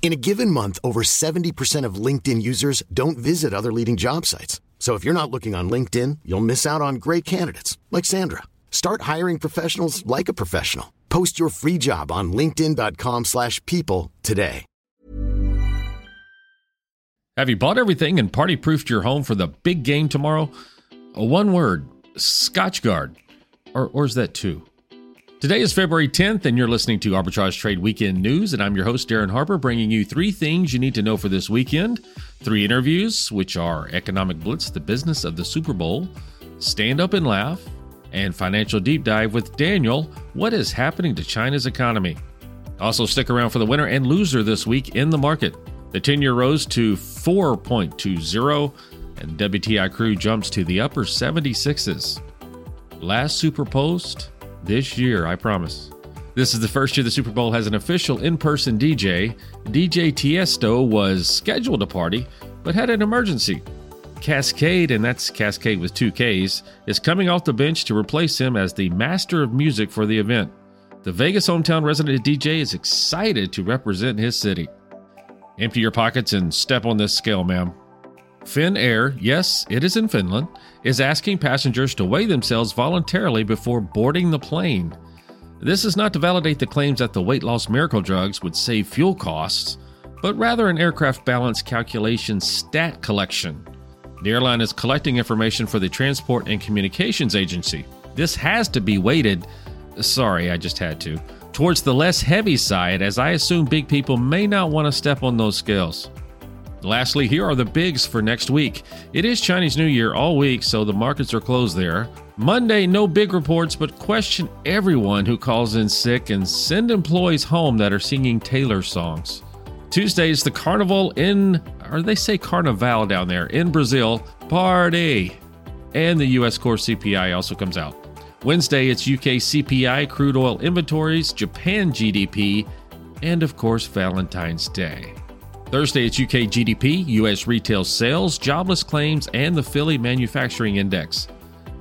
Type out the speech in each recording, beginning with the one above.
In a given month, over 70% of LinkedIn users don't visit other leading job sites. So if you're not looking on LinkedIn, you'll miss out on great candidates like Sandra. Start hiring professionals like a professional. Post your free job on linkedin.com/people today. Have you bought everything and party proofed your home for the big game tomorrow? One word, Scotchgard. Or, or is that two? Today is February 10th, and you're listening to Arbitrage Trade Weekend News, and I'm your host, Darin Harper, bringing you three things you need to know for this weekend, three interviews, which are Economic Blitz, the business of the Super Bowl, Stand Up and Laugh, and Financial Deep Dive with Daniel What is happening to China's economy? Also, stick around for the winner and loser this week in the market. The 10 year rose to 4.20, and WTI crude jumps to the upper 76s. Last Super Post this year, I promise. This is the first year the Super Bowl has an official in person DJ. DJ Tiesto was scheduled to party, but had an emergency. Kaskade, and that's Kaskade with two Ks, is coming off the bench to replace him as the master of music for the event. The Vegas hometown resident DJ is excited to represent his city. Empty your pockets and step on this scale, ma'am. Finnair, yes, it is in Finland, is asking passengers to weigh themselves voluntarily before boarding the plane. This is not to validate the claims that the weight loss miracle drugs would save fuel costs, but rather an aircraft balance calculation stat collection. The airline is collecting information for the Transport and Communications Agency. This has to be weighted, sorry, I just had to, towards the less heavy side, as I assume big people may not want to step on those scales. Lastly, here are the bigs for next week. It is Chinese New Year all week, so the markets are closed there. Monday, no big reports, but question everyone who calls in sick and send employees home that are singing Taylor songs. Tuesday is the carnival in, or they say carnival down there, in Brazil. Party! And the US core CPI also comes out. Wednesday, it's UK CPI, crude oil inventories, Japan GDP, and of course, Valentine's Day. Thursday, it's UK GDP, US retail sales, jobless claims, and the Philly Manufacturing Index.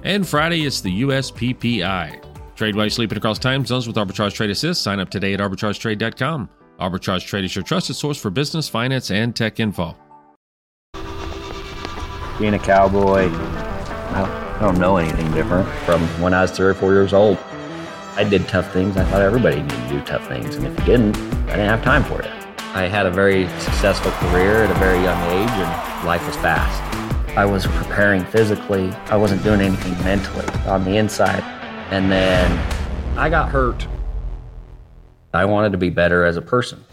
And Friday, it's the US PPI. Trade while you're sleeping across time zones with Arbitrage Trade Assist. Sign up today at arbitragetrade.com. Arbitrage Trade is your trusted source for business, finance, and tech info. being a cowboy, I don't, know anything different from when I was three or four years old. I did tough things. I thought everybody needed to do tough things, and if you didn't, I didn't have time for it. I had a very successful career at a very young age, and life was fast. I was preparing physically. I wasn't doing anything mentally on the inside, and then I got hurt. I wanted to be better as a person,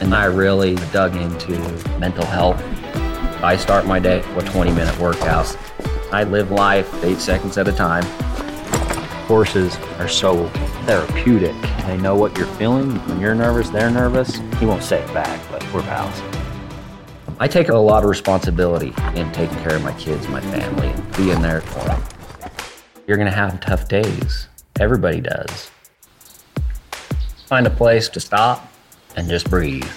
and I really dug into mental health. I start my day with 20 minute workouts. I live life eight seconds at a time. Horses are so therapeutic. They know what you're feeling. When you're nervous, they're nervous. He won't say it back, but we're pals. I take a lot of responsibility in taking care of my kids, my family, and being there for them. You're going to have tough days. Everybody does. Find a place to stop and just breathe.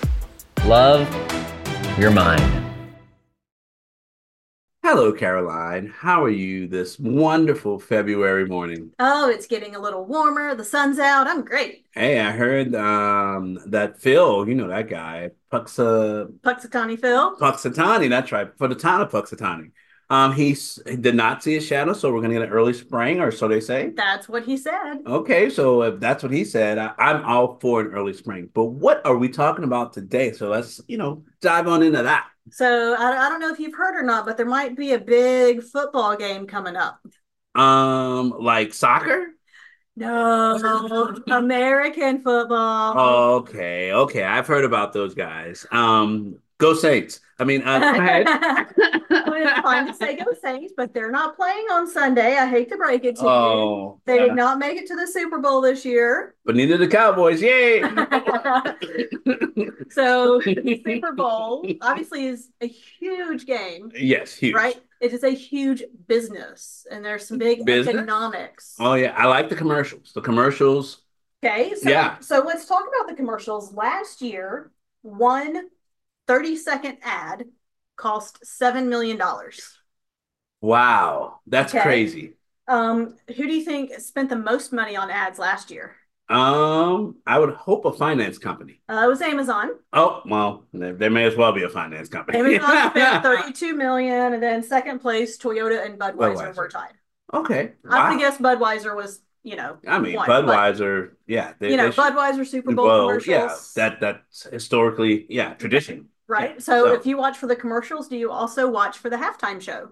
Love your mind. Hello, Caroline. How are you this wonderful February morning? Oh, it's getting a little warmer. The sun's out. I'm great. Hey, I heard um, that Phil, you know that guy, Puxa, Punxsutawney Phil. Punxsutawney, that's right, for the town of Punxsutawney. Um, he, s- did not see a shadow, so we're going to get an early spring, or so they say. That's what he said. Okay, so if that's what he said, I, I'm all for an early spring. But what are we talking about today? So let's, you know, dive on into that. So I, I don't know if you've heard or not, but there might be a big football game coming up. Um, like soccer? No, American football. Okay, okay. I've heard about those guys. Um, Go Saints. I mean, uh, go ahead. it's fine to say go Saints, but they're not playing on Sunday. I hate to break it to you. Oh, They yeah. did not make it to the Super Bowl this year. but neither the Cowboys. Yay! so the Super Bowl obviously is a huge game, yes, huge. right? It is a huge business, and there's some big Business? economics. Oh yeah, I like the commercials. The commercials. Okay, so Yeah. so let's talk about the commercials. Last year, one 30 second ad cost seven million dollars. Wow, that's Okay. crazy. Um, who do you think spent the most money on ads last year? Um, I would hope a finance company. Uh, it was Amazon. Oh well, there, may as well be a finance company. Amazon spent 32 million, and then second place, Toyota and Budweiser, Budweiser. were tied. okay. I Wow. would guess Budweiser was, you know, I mean, one, but, Budweiser. yeah, they, you know, Budweiser Super Bowl well, commercials. yeah, that that's historically, yeah, tradition. Right. yeah, So, so- if you watch for the commercials, do you also watch for the halftime show?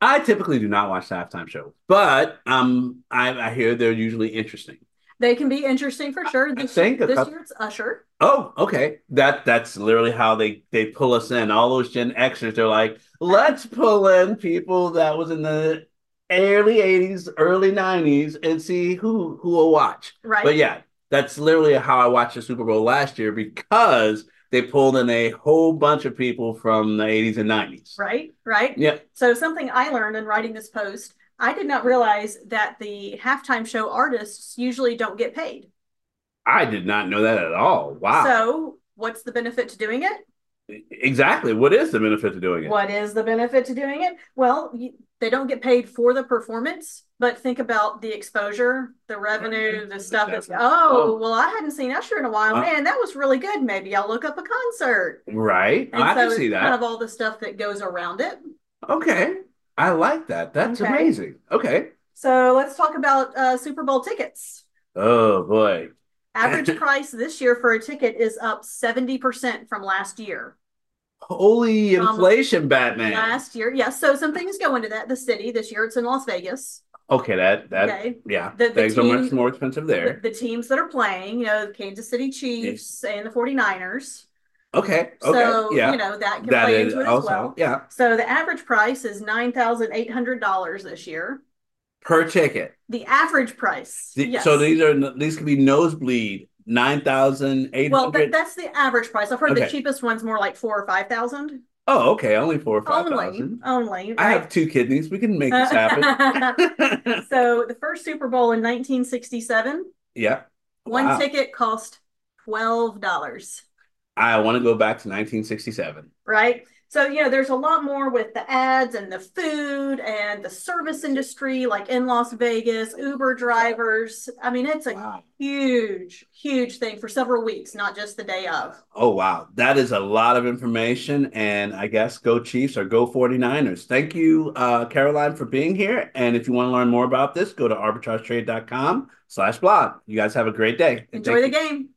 I typically do not watch the halftime show, but um, I, I hear they're usually interesting. They can be interesting for sure. I This, think this couple- year it's Usher. Oh, okay. That that's literally how they they pull us in. All those Gen Xers, they're like, let's pull in people that was in the early '80s, early '90s, and see who who will watch. Right. But yeah, that's literally how I watched the Super Bowl last year because they pulled in a whole bunch of people from the '80s and '90s. Right. Right. Yeah. So, something I learned in writing this post, I did not realize that the halftime show artists usually don't get paid. I did not know that at all. Wow. So, what's the benefit to doing it? exactly. What is the benefit to doing it? What is the benefit to doing it? Well, you, they don't get paid for the performance, but think about the exposure, the revenue, the stuff that's, oh, Oh. well, I hadn't seen Usher in a while. Uh. Man, that was really good. Maybe I'll look up a concert. Right. And I so can see that. kind of all the stuff that goes around it. Okay. I like that. That's Okay. amazing. Okay. So let's talk about uh, Super Bowl tickets. Oh boy. Average price this year for a ticket is up 70% from last year. Holy Um, inflation, Batman. Last year, yes. So some things go into that. The city, this year it's in Las Vegas. Okay, that that Okay. yeah. The- the Things are much more expensive there. the teams that are playing, you know, the Kansas City Chiefs and the 49ers. Okay. Okay. So, yeah. you know, that can that play is into it also as well. yeah. So the average price is $9,800 this year. Per ticket. The average price. The- yes. So these are these can be nosebleed nine thousand eight well, that, that's the average price. I've heard the cheapest one's more like four or five thousand. oh, okay. Only four or five Only, thousand. only. I have two kidneys. We can make this happen. so the first Super Bowl in 1967, yeah. one Wow. ticket cost twelve dollars. I want to go back to 1967. right? So, you know, there's a lot more with the ads and the food and the service industry, like in Las Vegas, Uber drivers. I mean, it's a Wow. huge, huge thing for several weeks, not just the day of. Oh, wow. That is a lot of information. And I guess go Chiefs or go 49ers. Thank you, uh, Caroline, for being here. And if you want to learn more about this, go to arbitragetrade.com slash blog. You guys have a great day. And Enjoy the you. game.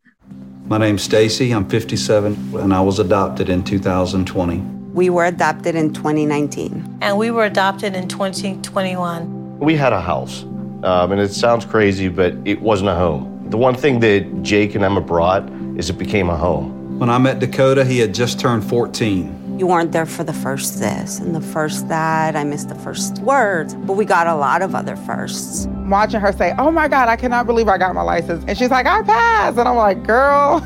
My name's Stacy. I'm 57 and I was adopted in 2020. We were adopted in 2019. and we were adopted in 2021. We had a house, um, and it sounds crazy, but it wasn't a home. The one thing that Jake and Emma brought is it became a home. When I met Dakota, he had just turned 14. You weren't there for the first this and the first that. I missed the first words, but we got a lot of other firsts. watching her say, Oh my God, I cannot believe I got my license. And she's like, I passed. And I'm like, Girl.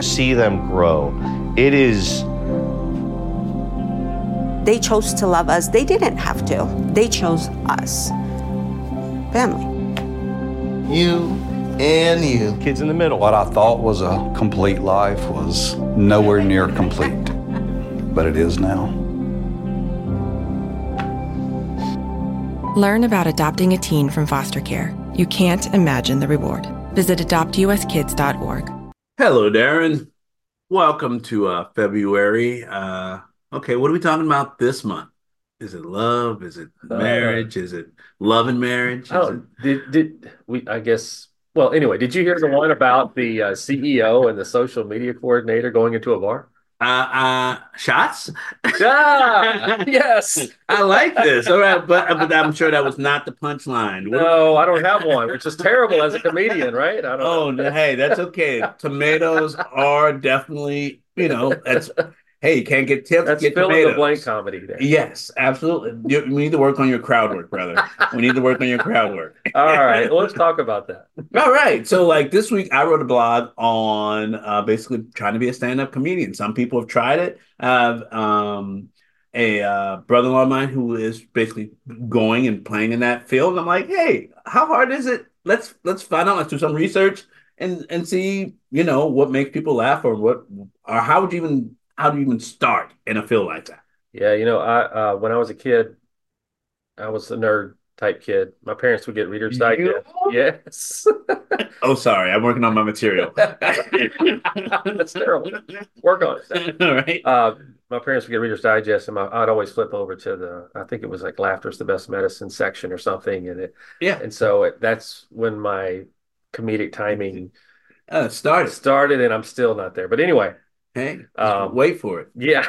See them grow. It is They chose to love us. They didn't have to, they chose us. Family. You and you. kids in the middle. What I thought was a complete life was nowhere near complete, but it is now. Learn about adopting a teen from foster care. You can't imagine the reward. Visit adoptuskids.org. Hello, Darin. Welcome to uh, February. Uh, okay, what are we talking about this month? Is it love? Is it marriage? Is it love and marriage? Is it, Oh, did did we? I guess. Well, anyway, did you hear the one about the uh, CEO and the social media coordinator going into a bar? uh, uh, shots? Ah, yes. I like this. All right, but, but I'm sure that was not the punchline. No, I don't have one, which is terrible as a comedian, right? I don't Oh, know. hey, that's okay. Tomatoes are definitely, you know, that's hey, you can't get tips. That's get fill in the blank comedy there. Yes, absolutely. You, we need to work on your crowd work, brother. we need to work on your crowd work. All right, let's talk about that. All right. So, like this week, I wrote a blog on uh, basically trying to be a stand-up comedian. Some people have tried it. I have um, a uh, brother-in-law of mine who is basically going and playing in that field. And I'm like, hey, how hard is it? Let's let's find out. Let's do some research and and see, you know, what makes people laugh or what or how would you even how do you even start in a field like that? Yeah, you know, I uh, when I was a kid, I was a nerd type kid. My parents would get Reader's Digest. Yes. Oh, sorry, I'm working on my material. That's terrible. Work on it. All right. Uh, my parents would get Reader's Digest, and my, I'd always flip over to the, I think it was like Laughter's the Best Medicine section or something. And it, Yeah. and so it, that's when my comedic timing Uh, started. started, and I'm still not there. But anyway, Hey, Um, wait for it. yeah.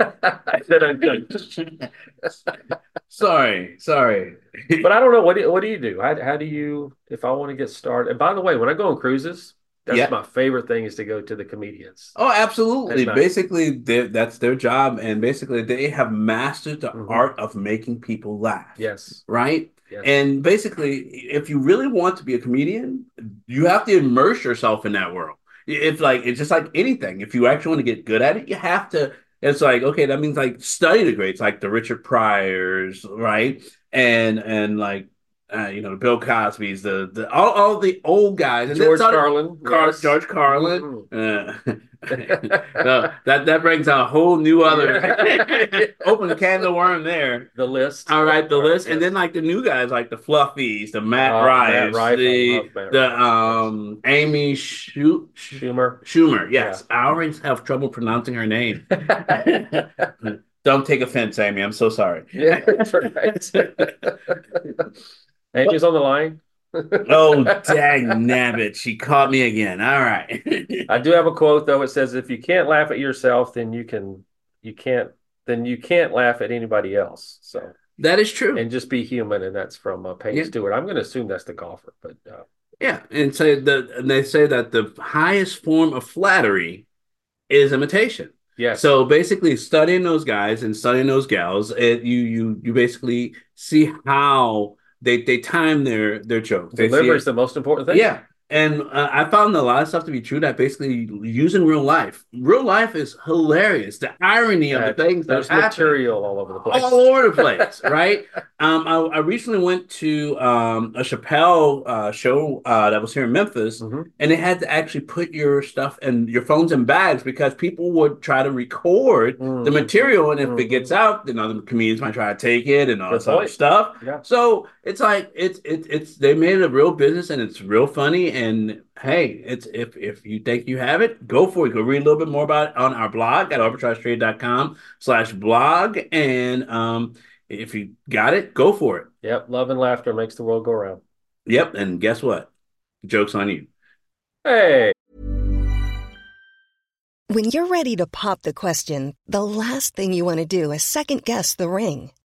I said I'm done. Sorry, sorry. But I don't know. What do, what do you do? How, how do you, if I want to get started? And by the way, when I go on cruises, that's Yeah. my favorite thing is to go to the comedians. Oh, absolutely. Basically, that's their job, and basically, they have mastered the Mhm. art of making people laugh. Yes. Right. Yes. And basically, if you really want to be a comedian, you have to immerse yourself in that world. It's like it's just like anything. If you actually want to get good at it, you have to. It's like okay, that means like study the greats, like the Richard Pryors, right? And and like uh, you know the Bill Cosby's, the the all, all the old guys, and George Carlin. Car- yes. George Carlin. Uh, no, that that brings a whole new other open can of worm there. The list. All right, the list, and then like the new guys, like the Fluffies, the Matt Oh, Matt Ryan, the Matt the um Amy Schu- Schumer. Schumer. Yes, I always have trouble pronouncing her name. Don't take offense, Amy. I'm so sorry. Yeah, that's right. Amy's on the line. oh dang nabbit, she caught me again. All right. I do have a quote though. It says, "If you can't laugh at yourself, then you can, you can't, then you can't laugh at anybody else." So that is true. and just be human. And that's from uh, Payne Yeah. Stewart. I'm going to assume that's the golfer, but uh, Yeah, and say that and they say that the highest form of flattery is imitation. yeah. So basically, studying those guys and studying those gals, it, you you you basically see how they they time their their jokes. Delivery is the most important thing. yeah. And uh, I found a lot of stuff to be true that basically use in real life. Real life is hilarious. The irony of the things that There's happen material all over the place. all over the place, right? Um, I, I recently went to um, a Chappelle uh, show uh, that was here in Memphis, Mhm. and they had to actually put your stuff and your phones in bags because people would try to record the Mhm. material, and if it Mhm. gets out, then other comedians might try to take it and all this other stuff. Yeah. So it's like it's it's it's they made it a real business and it's real funny. And hey, it's if if you think you have it, go for it. Go read a little bit more about it on our blog at arbitragetrade.com slash blog. And um if you got it, go for it. Yep. Love and laughter makes the world go round. Yep. And guess what? Joke's on you. Hey. When you're ready to pop the question, the last thing you want to do is second guess the ring.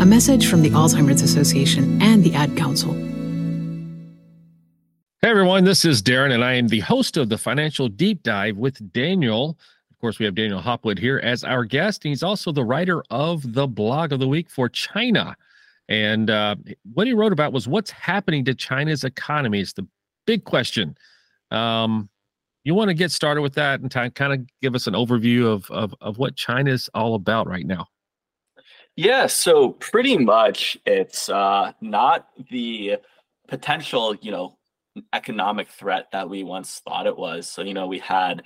A message from the Alzheimer's Association and the Ad Council. Hey everyone, this is Darin, and I am the host of the Financial Deep Dive with Daniel. Of course, we have Daniel Hopwood here as our guest. And he's also the writer of the blog of the week for China. And uh, what he wrote about was what's happening to China's economy. It's the big question. Um, you want to get started with that and t- kind of give us an overview of, of, of what China's all about right now? Yeah, so pretty much it's uh, not the potential, you know, economic threat that we once thought it was. So, you know, we had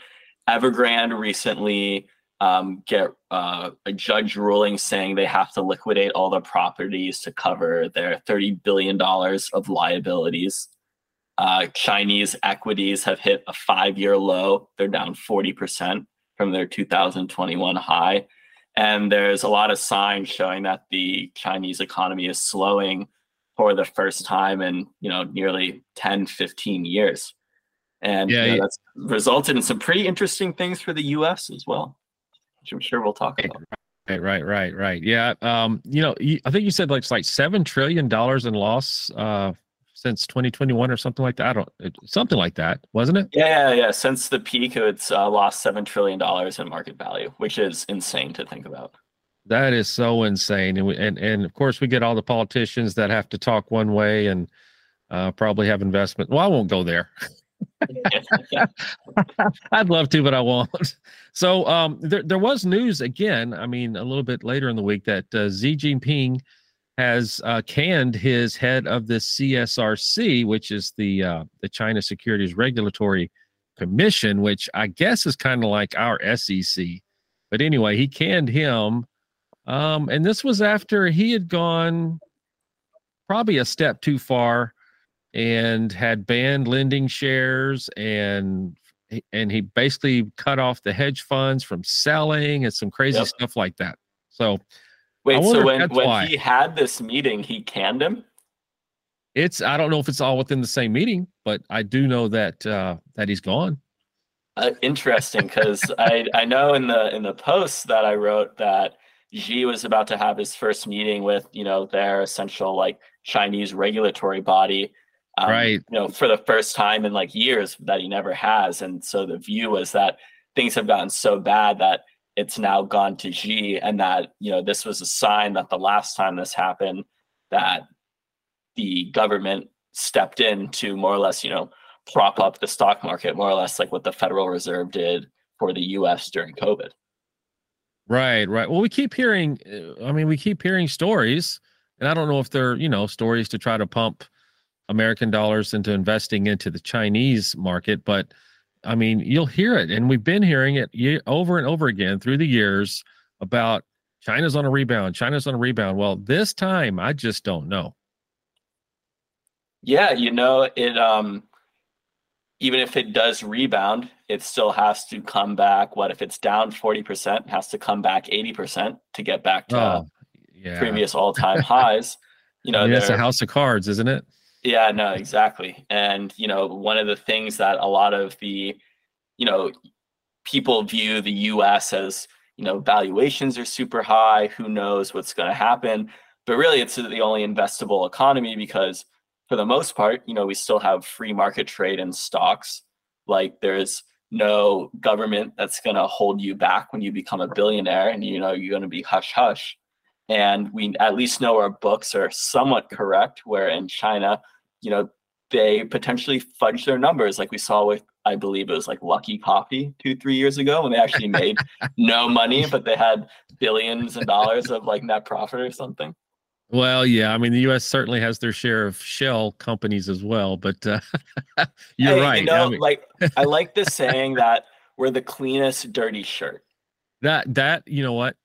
Evergrande recently um, get uh, a judge ruling saying they have to liquidate all their properties to cover their $30 billion of liabilities. Uh, Chinese equities have hit a five year low. They're down 40% from their 2021 high. And there's a lot of signs showing that the Chinese economy is slowing for the first time in, you know, nearly 10, 15 years. And Yeah, you know, yeah. that's resulted in some pretty interesting things for the US as well, which I'm sure we'll talk about. Right, right, right, right. Yeah. Um, you know, I think you said like it's like seven trillion dollars in loss uh since 2021 or something like that. I don't it, something like that, wasn't it? Yeah, yeah, yeah. Since the peak, it's uh, lost $7 trillion in market value, which is insane to think about. That is so insane. And we, and and of course we get all the politicians that have to talk one way and uh probably have investment. Well, I won't go there. I'd love to, but I won't. So um, there, there was news again. I mean, a little bit later in the week that uh, Xi Jinping has uh, canned his head of the CSRC, which is the uh, the China Securities Regulatory Commission, which I guess is kind of like our SEC. But anyway, he canned him, um, and this was after he had gone probably a step too far and had banned lending shares and and he basically cut off the hedge funds from selling and some crazy Yep. stuff like that. So Wait, so when, when why. he had this meeting, he canned him? it's I don't know if it's all within the same meeting, but I do know that uh that he's gone. Uh, interesting, because I I know in the in the post that I wrote that Xi was about to have his first meeting with you know their essential like Chinese regulatory body, um, Right. You know, for the first time in like years that he never has, and so the view was that things have gotten so bad that it's now gone to Xi, and that you know this was a sign that the last time this happened that the government stepped in to more or less you know prop up the stock market, more or less like what the Federal Reserve did for the U.S. during COVID. Right, right. Well, we keep hearing uh, I mean, we keep hearing stories, and I don't know if they're, you know, stories to try to pump American dollars into investing into the Chinese market, but I mean, you'll hear it, and we've been hearing it over and over again through the years about China's on a rebound. China's on a rebound. Well, this time, I just don't know. Yeah, you know, it um even if it does rebound, it still has to come back. What if it's down 40%, has to come back 80% to get back to Oh, yeah. previous all-time highs. You know, I mean, that's a house of cards, isn't it? Yeah, no, exactly. And, you know, one of the things that a lot of the, you know, people view the US as, you know, valuations are super high, who knows what's going to happen. But really, it's the only investable economy because, for the most part, you know, we still have free market trade in stocks. Like, there's no government that's going to hold you back when you become a billionaire and, you know, you're going to be hush hush and we at least know our books are somewhat correct where in china you know they potentially fudge their numbers like we saw with i believe it was like Luckin coffee two three years ago when they actually made no money but they had billions of dollars of like net profit or something Well, yeah. I mean, the U.S. certainly has their share of shell companies as well, but uh, you're Hey, right. you know I mean, like i like this saying that we're the cleanest dirty shirt that that you know what,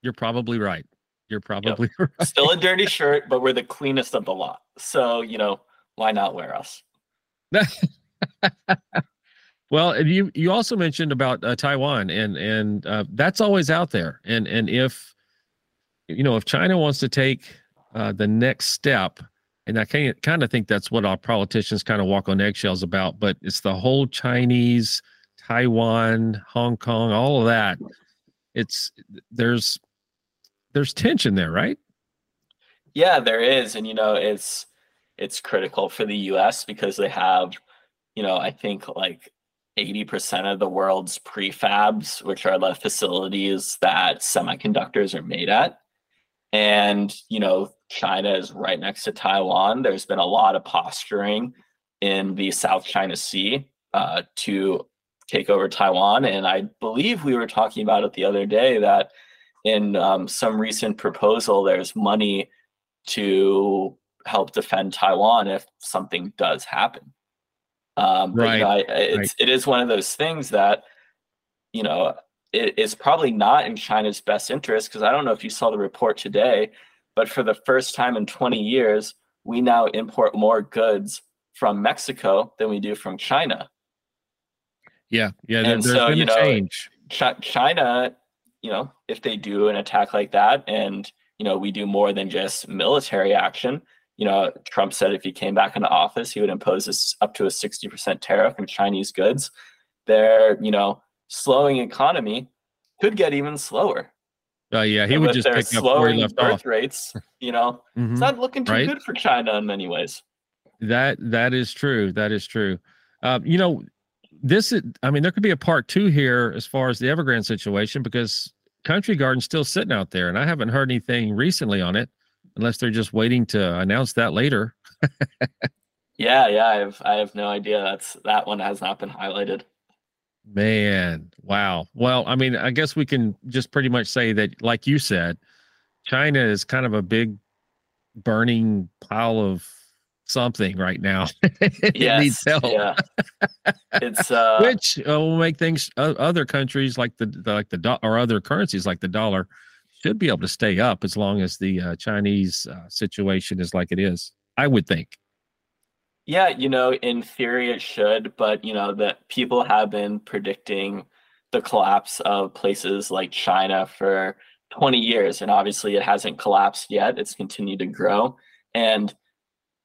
you're probably right. You're probably yep. right. Still a dirty shirt, but we're the cleanest of the lot. So, you know, why not wear us? well, you you also mentioned about uh, Taiwan, and and uh, that's always out there. And and if you know if China wants to take uh, the next step, and I kind of kind of think that's what our politicians kind of walk on eggshells about. But it's the whole Chinese, Taiwan, Hong Kong, all of that. It's there's there's tension there, right? Yeah, there is, and you know it's it's critical for the U.S. because they have, you know, I think like 80% of the world's prefabs, which are the facilities that semiconductors are made at. And, you know, China is right next to Taiwan. There's been a lot of posturing in the South China Sea uh, to take over Taiwan. And I believe we were talking about it the other day that in um, some recent proposal, there's money to help defend Taiwan if something does happen. Um, right. I, it's, right. it is one of those things that, you know, it is probably not in China's best interest because I don't know if you saw the report today, but for the first time in 20 years, we now import more goods from Mexico than we do from China. Yeah, yeah, there, there's so, been a know, change. Ch- China, you know, if they do an attack like that, and you know, we do more than just military action. You know, Trump said if he came back into office, he would impose this up to a 60% tariff on Chinese goods. Their, you know, slowing economy could get even slower. Uh, yeah, he and would just pick up where he left birth off. rates. You know, mm-hmm. it's not looking too right? good for China in many ways. That that is true. That is true. Uh, you know, this is. I mean, there could be a part two here as far as the Evergrande situation because Country Garden's still sitting out there, and I haven't heard anything recently on it, unless they're just waiting to announce that later. yeah, yeah, I have I have no idea. That's that one has not been highlighted. Man, wow. Well, I mean, I guess we can just pretty much say that, like you said, China is kind of a big burning pile of something right now. it yes, needs help. Yeah. It's uh, which uh, will make things uh, other countries like the, the like the do- or other currencies like the dollar should be able to stay up as long as the uh, Chinese uh, situation is like it is. I would think. Yeah, you know, in theory it should, but you know that people have been predicting the collapse of places like China for 20 years and obviously it hasn't collapsed yet. It's continued to grow and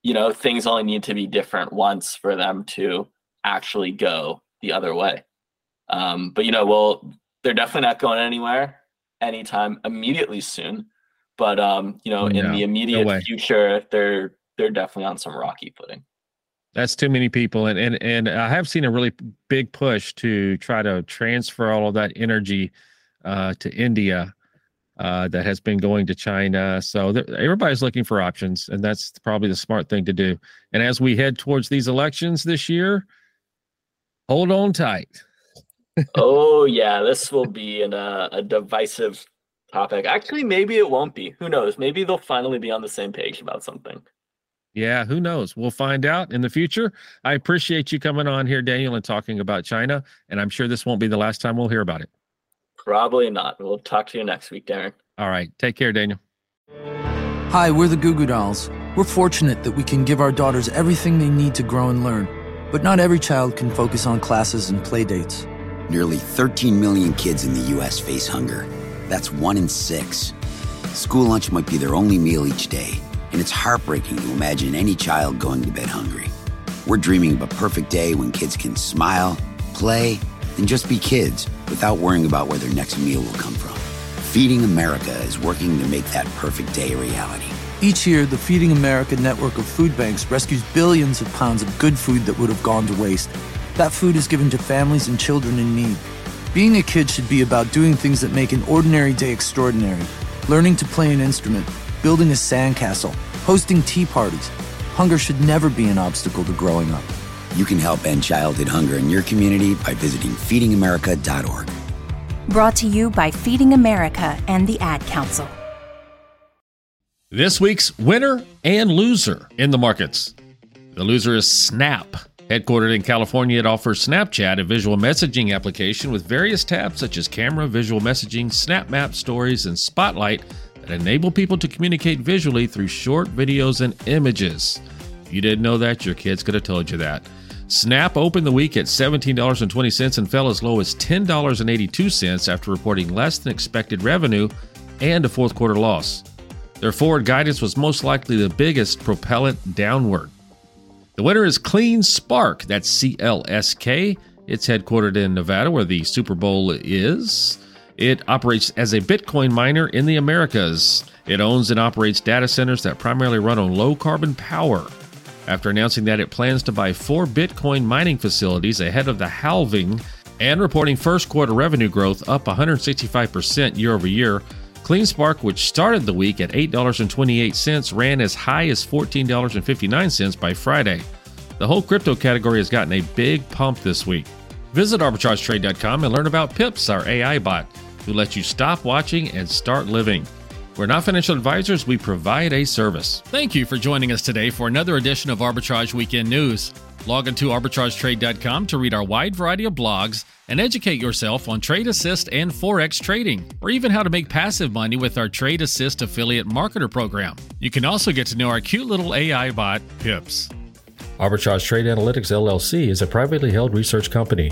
you know, things only need to be different once for them to actually go the other way. Um, but you know, well, they're definitely not going anywhere anytime immediately soon. But um, you know, in the immediate no future, they're they're definitely on some rocky footing. That's too many people, and and and I have seen a really big push to try to transfer all of that energy uh, to India uh, that has been going to China. So th- everybody's looking for options, and that's probably the smart thing to do. And as we head towards these elections this year, hold on tight. oh yeah, this will be an, uh, a divisive topic. Actually, maybe it won't be. Who knows? Maybe they'll finally be on the same page about something. Yeah, who knows? We'll find out in the future. I appreciate you coming on here, Daniel, and talking about China. And I'm sure this won't be the last time we'll hear about it. Probably not. We'll talk to you next week, Darin. All right. Take care, Daniel. Hi, we're the Goo Goo Dolls. We're fortunate that we can give our daughters everything they need to grow and learn. But not every child can focus on classes and play dates. Nearly 13 million kids in the U.S. face hunger. That's one in six. School lunch might be their only meal each day and it's heartbreaking to imagine any child going to bed hungry. We're dreaming of a perfect day when kids can smile, play, and just be kids without worrying about where their next meal will come from. Feeding America is working to make that perfect day a reality. Each year, the Feeding America network of food banks rescues billions of pounds of good food that would have gone to waste. That food is given to families and children in need. Being a kid should be about doing things that make an ordinary day extraordinary. Learning to play an instrument, building a sandcastle, hosting tea parties. Hunger should never be an obstacle to growing up. You can help end childhood hunger in your community by visiting feedingamerica.org. Brought to you by Feeding America and the Ad Council. This week's winner and loser in the markets. The loser is Snap. Headquartered in California, it offers Snapchat, a visual messaging application with various tabs such as camera, visual messaging, Snap Map, Stories, and Spotlight that enable people to communicate visually through short videos and images. If you didn't know that, your kids could have told you that. Snap opened the week at $17.20 and fell as low as $10.82 after reporting less than expected revenue and a fourth quarter loss. Their forward guidance was most likely the biggest propellant downward. The winner is CleanSpark, that's C L S K. It's headquartered in Nevada, where the Super Bowl is. It operates as a Bitcoin miner in the Americas. It owns and operates data centers that primarily run on low carbon power. After announcing that it plans to buy four Bitcoin mining facilities ahead of the halving and reporting first quarter revenue growth up 165% year over year, CleanSpark, which started the week at $8.28, ran as high as $14.59 by Friday. The whole crypto category has gotten a big pump this week. Visit arbitragetrade.com and learn about Pips, our AI bot, who lets you stop watching and start living. We're not financial advisors, we provide a service. Thank you for joining us today for another edition of Arbitrage Weekend News. Log into arbitragetrade.com to read our wide variety of blogs and educate yourself on Trade Assist and Forex trading, or even how to make passive money with our Trade Assist affiliate marketer program. You can also get to know our cute little AI bot, Pips. Arbitrage Trade Analytics LLC is a privately held research company.